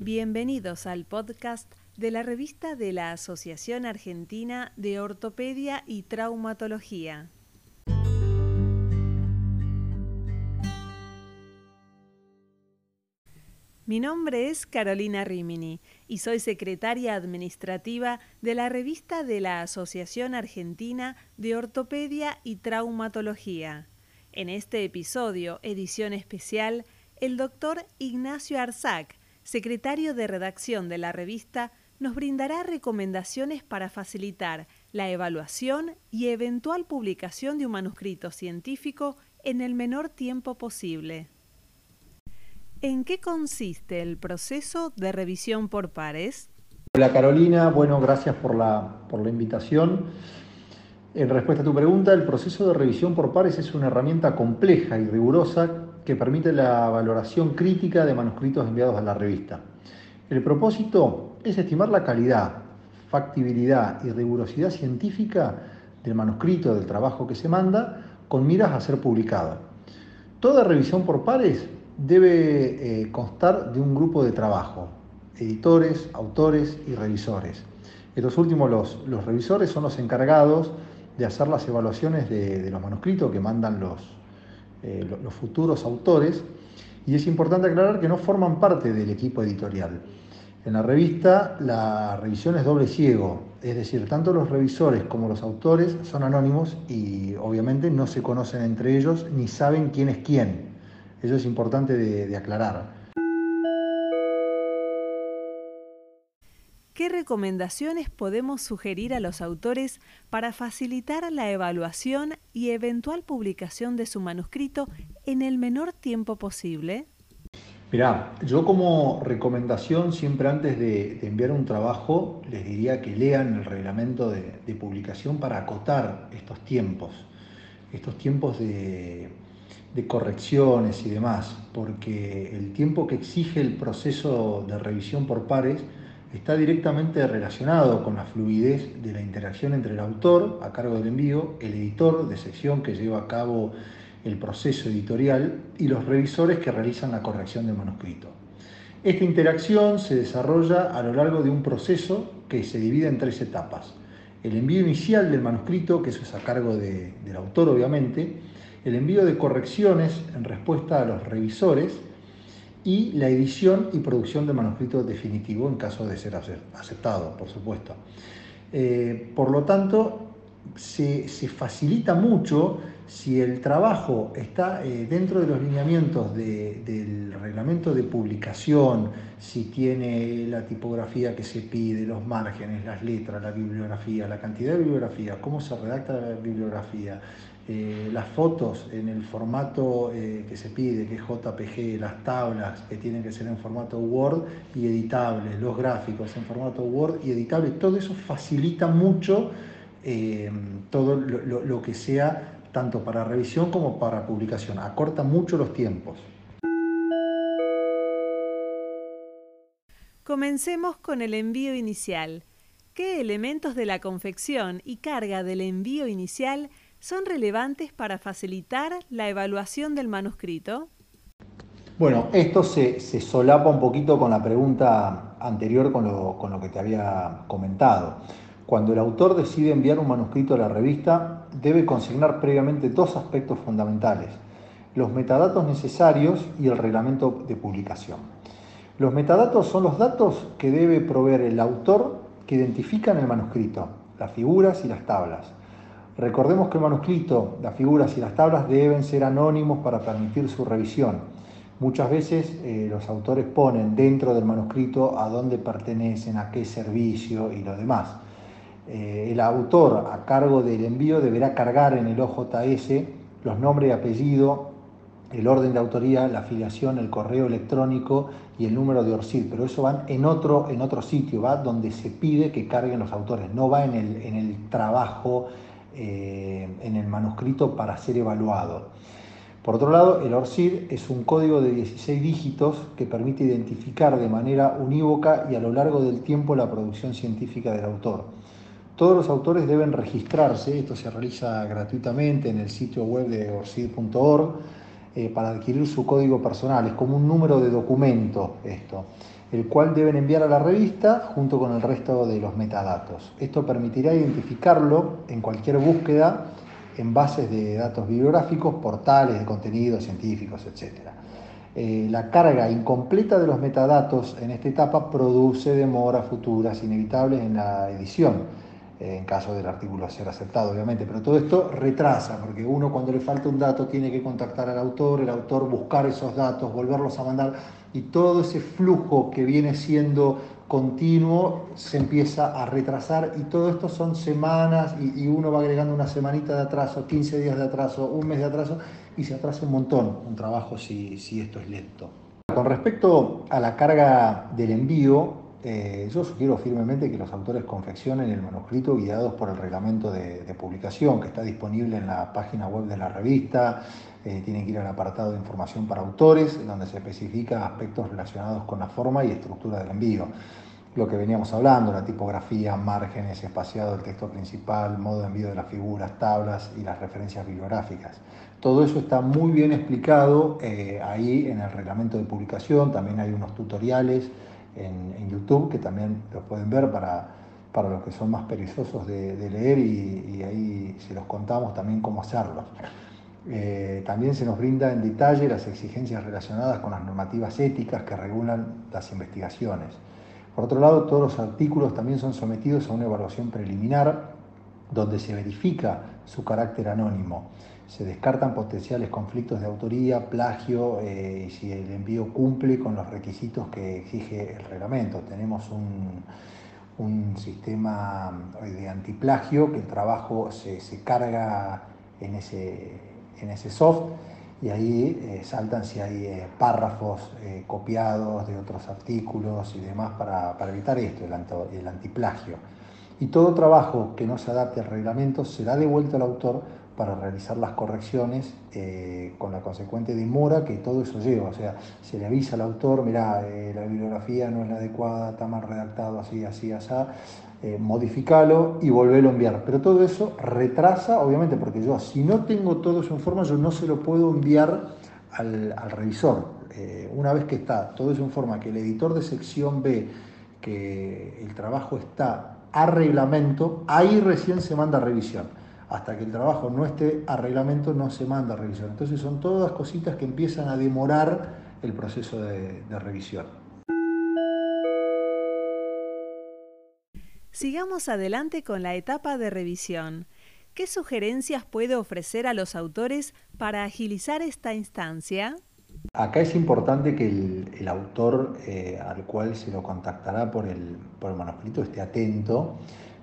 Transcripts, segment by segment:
Bienvenidos al podcast de la revista de la Asociación Argentina de Ortopedia y Traumatología. Mi nombre es Carolina Rimini y soy secretaria administrativa de la revista de la Asociación Argentina de Ortopedia y Traumatología. En este episodio, edición especial, el doctor Ignacio Arzac, secretario de redacción de la revista, nos brindará recomendaciones para facilitar la evaluación y eventual publicación de un manuscrito científico en el menor tiempo posible. ¿En qué consiste el proceso de revisión por pares? Hola Carolina, bueno, gracias por la, por la invitación. En respuesta a tu pregunta, el proceso de revisión por pares es una herramienta compleja y rigurosa que permite la valoración crítica de manuscritos enviados a la revista. El propósito es estimar la calidad, factibilidad y rigurosidad científica del manuscrito, del trabajo que se manda, con miras a ser publicado. Toda revisión por pares debe eh, constar de un grupo de trabajo, editores, autores y revisores. Estos últimos, los, los revisores, son los encargados de hacer las evaluaciones de, los manuscritos que mandan los, eh, los futuros autores. Y es importante aclarar que no forman parte del equipo editorial. En la revista la revisión es doble ciego, es decir, tanto los revisores como los autores son anónimos y obviamente no se conocen entre ellos ni saben quién es quién. Eso es importante de aclarar. ¿Qué recomendaciones podemos sugerir a los autores para facilitar la evaluación y eventual publicación de su manuscrito en el menor tiempo posible? Mirá, yo como recomendación siempre antes de, enviar un trabajo les diría que lean el reglamento de, publicación para acotar estos tiempos, estos tiempos de correcciones y demás, porque el tiempo que exige el proceso de revisión por pares está directamente relacionado con la fluidez de la interacción entre el autor a cargo del envío, el editor de sección que lleva a cabo el proceso editorial y los revisores que realizan la corrección del manuscrito. Esta interacción se desarrolla a lo largo de un proceso que se divide en tres etapas. El envío inicial del manuscrito, que eso es a cargo del autor obviamente, el envío de correcciones en respuesta a los revisores y la edición y producción del manuscrito definitivo en caso de ser aceptado, por supuesto. Eh, por lo tanto, se, facilita mucho si el trabajo está eh, dentro de los lineamientos del reglamento de publicación, si tiene la tipografía que se pide, los márgenes, las letras, la bibliografía, la cantidad de bibliografía, cómo se redacta la bibliografía, eh, las fotos en el formato eh, que se pide, que es JPG, las tablas que tienen que ser en formato Word y editables, los gráficos en formato Word y editables, todo eso facilita mucho todo lo que sea tanto para revisión como para publicación, acorta mucho los tiempos. Comencemos con el envío inicial. ¿Qué elementos de la confección y carga del envío inicial son relevantes para facilitar la evaluación del manuscrito? Bueno, esto se, solapa un poquito con la pregunta anterior con lo, que te había comentado. Cuando el autor decide enviar un manuscrito a la revista, debe consignar previamente dos aspectos fundamentales, los metadatos necesarios y el reglamento de publicación. Los metadatos son los datos que debe proveer el autor que identifican el manuscrito, las figuras y las tablas. Recordemos que el manuscrito, las figuras y las tablas deben ser anónimos para permitir su revisión. Muchas veces eh, los autores ponen dentro del manuscrito a dónde pertenecen, a qué servicio y lo demás. Eh, el autor a cargo del envío deberá cargar en el OJS los nombres y apellido, el orden de autoría, la afiliación, el correo electrónico y el número de ORCID, pero eso va en otro, en otro sitio, va donde se pide que carguen los autores, no va en el, en el trabajo eh, en el manuscrito para ser evaluado. Por otro lado, el ORCID es un código de 16 dígitos que permite identificar de manera unívoca y a lo largo del tiempo la producción científica del autor. Todos los autores deben registrarse, esto se realiza gratuitamente en el sitio web de orcid.org, eh, para adquirir su código personal, es como un número de documento esto. el cual deben enviar a la revista junto con el resto de los metadatos. Esto permitirá identificarlo en cualquier búsqueda en bases de datos bibliográficos, portales de contenidos científicos, etc. Eh, la carga incompleta de los metadatos en esta etapa produce demoras futuras inevitables en la edición en caso del artículo ser aceptado, obviamente, pero todo esto retrasa, porque uno cuando le falta un dato tiene que contactar al autor, el autor buscar esos datos, volverlos a mandar, y todo ese flujo que viene siendo continuo se empieza a retrasar y todo esto son semanas y, uno va agregando una semanita de atraso, 15 días de atraso, un mes de atraso y se atrasa un montón un trabajo si, si esto es lento. Con respecto a la carga del envío, eh, yo sugiero firmemente que los autores confeccionen el manuscrito guiados por el reglamento de, publicación que está disponible en la página web de la revista. Eh, tienen que ir al apartado de información para autores, donde se especifica aspectos relacionados con la forma y estructura del envío. Lo que veníamos hablando, la tipografía, márgenes, espaciado del texto principal, modo de envío de las figuras, tablas y las referencias bibliográficas. Todo eso está muy bien explicado eh, ahí en el reglamento de publicación, también hay unos tutoriales en, YouTube, que también los pueden ver para, para los que son más perezosos de, leer y, ahí se los contamos también cómo hacerlos. Eh, también se nos brinda en detalle las exigencias relacionadas con las normativas éticas que regulan las investigaciones. Por otro lado, todos los artículos también son sometidos a una evaluación preliminar donde se verifica su carácter anónimo se descartan potenciales conflictos de autoría, plagio eh, y si el envío cumple con los requisitos que exige el reglamento. Tenemos un, sistema de antiplagio que el trabajo se, carga en ese, en ese soft y ahí eh, saltan si hay eh, párrafos copiados de otros artículos y demás para, evitar esto, el, el antiplagio. Y todo trabajo que no se adapte al reglamento será devuelto al autor para realizar las correcciones eh, con la consecuente demora que todo eso lleva. O sea, se le avisa al autor, mira, eh, la bibliografía no es la adecuada, está mal redactado, así, así, así, eh, modificalo y volverlo a enviar. Pero todo eso retrasa, obviamente, porque yo si no tengo todo eso en forma, yo no se lo puedo enviar al, al revisor. una vez que está todo eso en forma, que el editor de sección ve que el trabajo está a reglamento, ahí recién se manda revisión hasta que el trabajo no esté a reglamento no se manda revisión. Entonces son todas cositas que empiezan a demorar el proceso de, de revisión. Sigamos adelante con la etapa de revisión. ¿Qué sugerencias puede ofrecer a los autores para agilizar esta instancia? Acá es importante que el, autor eh, al cual se lo contactará por el, por el manuscrito esté atento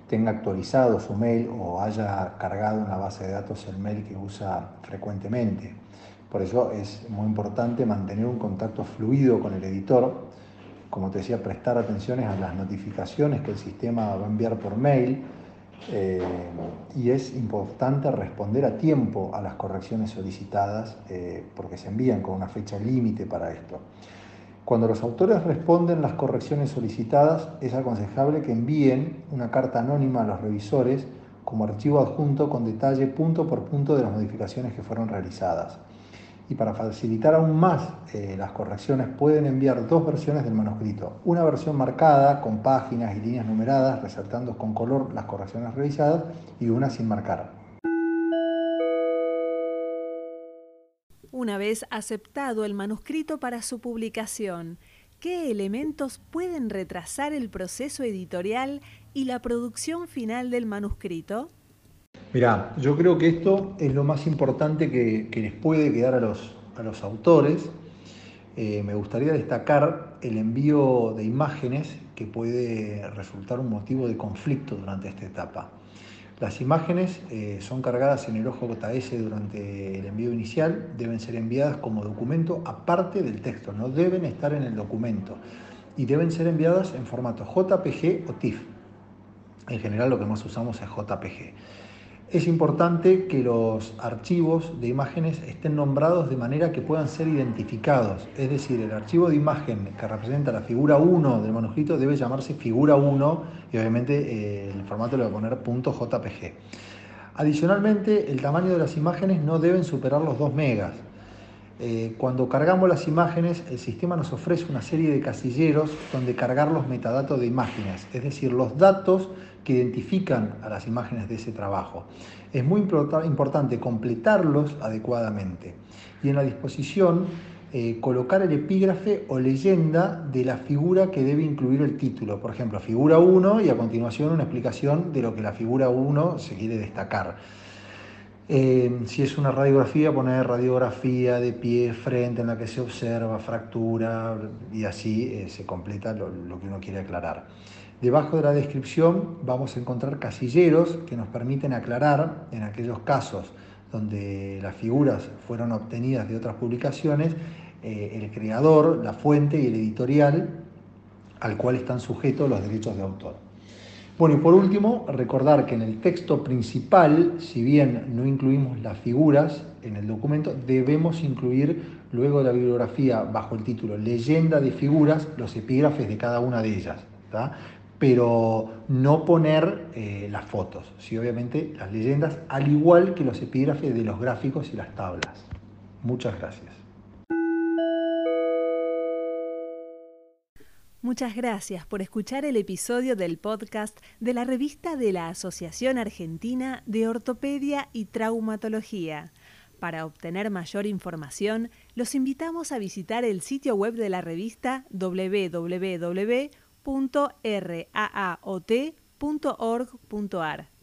tenga actualizado su mail o haya cargado en la base de datos el mail que usa frecuentemente. Por eso es muy importante mantener un contacto fluido con el editor, como te decía, prestar atención a las notificaciones que el sistema va a enviar por mail eh, y es importante responder a tiempo a las correcciones solicitadas eh, porque se envían con una fecha límite para esto. Cuando los autores responden las correcciones solicitadas, es aconsejable que envíen una carta anónima a los revisores como archivo adjunto con detalle punto por punto de las modificaciones que fueron realizadas. Y para facilitar aún más eh, las correcciones, pueden enviar dos versiones del manuscrito. Una versión marcada con páginas y líneas numeradas, resaltando con color las correcciones realizadas, y una sin marcar. Una vez aceptado el manuscrito para su publicación, ¿qué elementos pueden retrasar el proceso editorial y la producción final del manuscrito? Mira, yo creo que esto es lo más importante que, les puede quedar a los, a los autores. Eh, me gustaría destacar el envío de imágenes que puede resultar un motivo de conflicto durante esta etapa. Las imágenes eh, son cargadas en el ojo JS durante el envío inicial, deben ser enviadas como documento aparte del texto, no deben estar en el documento y deben ser enviadas en formato JPG o TIFF. En general lo que más usamos es JPG. Es importante que los archivos de imágenes estén nombrados de manera que puedan ser identificados. Es decir, el archivo de imagen que representa la figura 1 del manuscrito debe llamarse figura 1 y obviamente eh, el formato le va a poner .jpg. Adicionalmente, el tamaño de las imágenes no deben superar los 2 megas. Eh, cuando cargamos las imágenes, el sistema nos ofrece una serie de casilleros donde cargar los metadatos de imágenes, es decir, los datos que identifican a las imágenes de ese trabajo. Es muy importante completarlos adecuadamente y en la disposición eh, colocar el epígrafe o leyenda de la figura que debe incluir el título. Por ejemplo, figura 1 y a continuación una explicación de lo que la figura 1 se quiere destacar. Eh, si es una radiografía, poner radiografía de pie, frente, en la que se observa fractura y así eh, se completa lo, que uno quiere aclarar. Debajo de la descripción vamos a encontrar casilleros que nos permiten aclarar en aquellos casos donde las figuras fueron obtenidas de otras publicaciones, eh, el creador, la fuente y el editorial al cual están sujetos los derechos de autor. Bueno, y por último, recordar que en el texto principal, si bien no incluimos las figuras en el documento, debemos incluir luego de la bibliografía bajo el título Leyenda de figuras los epígrafes de cada una de ellas, pero no poner eh, las fotos, sí, obviamente las leyendas, al igual que los epígrafes de los gráficos y las tablas. Muchas gracias. Muchas gracias por escuchar el episodio del podcast de la revista de la Asociación Argentina de Ortopedia y Traumatología. Para obtener mayor información, los invitamos a visitar el sitio web de la revista www.raaot.org.ar.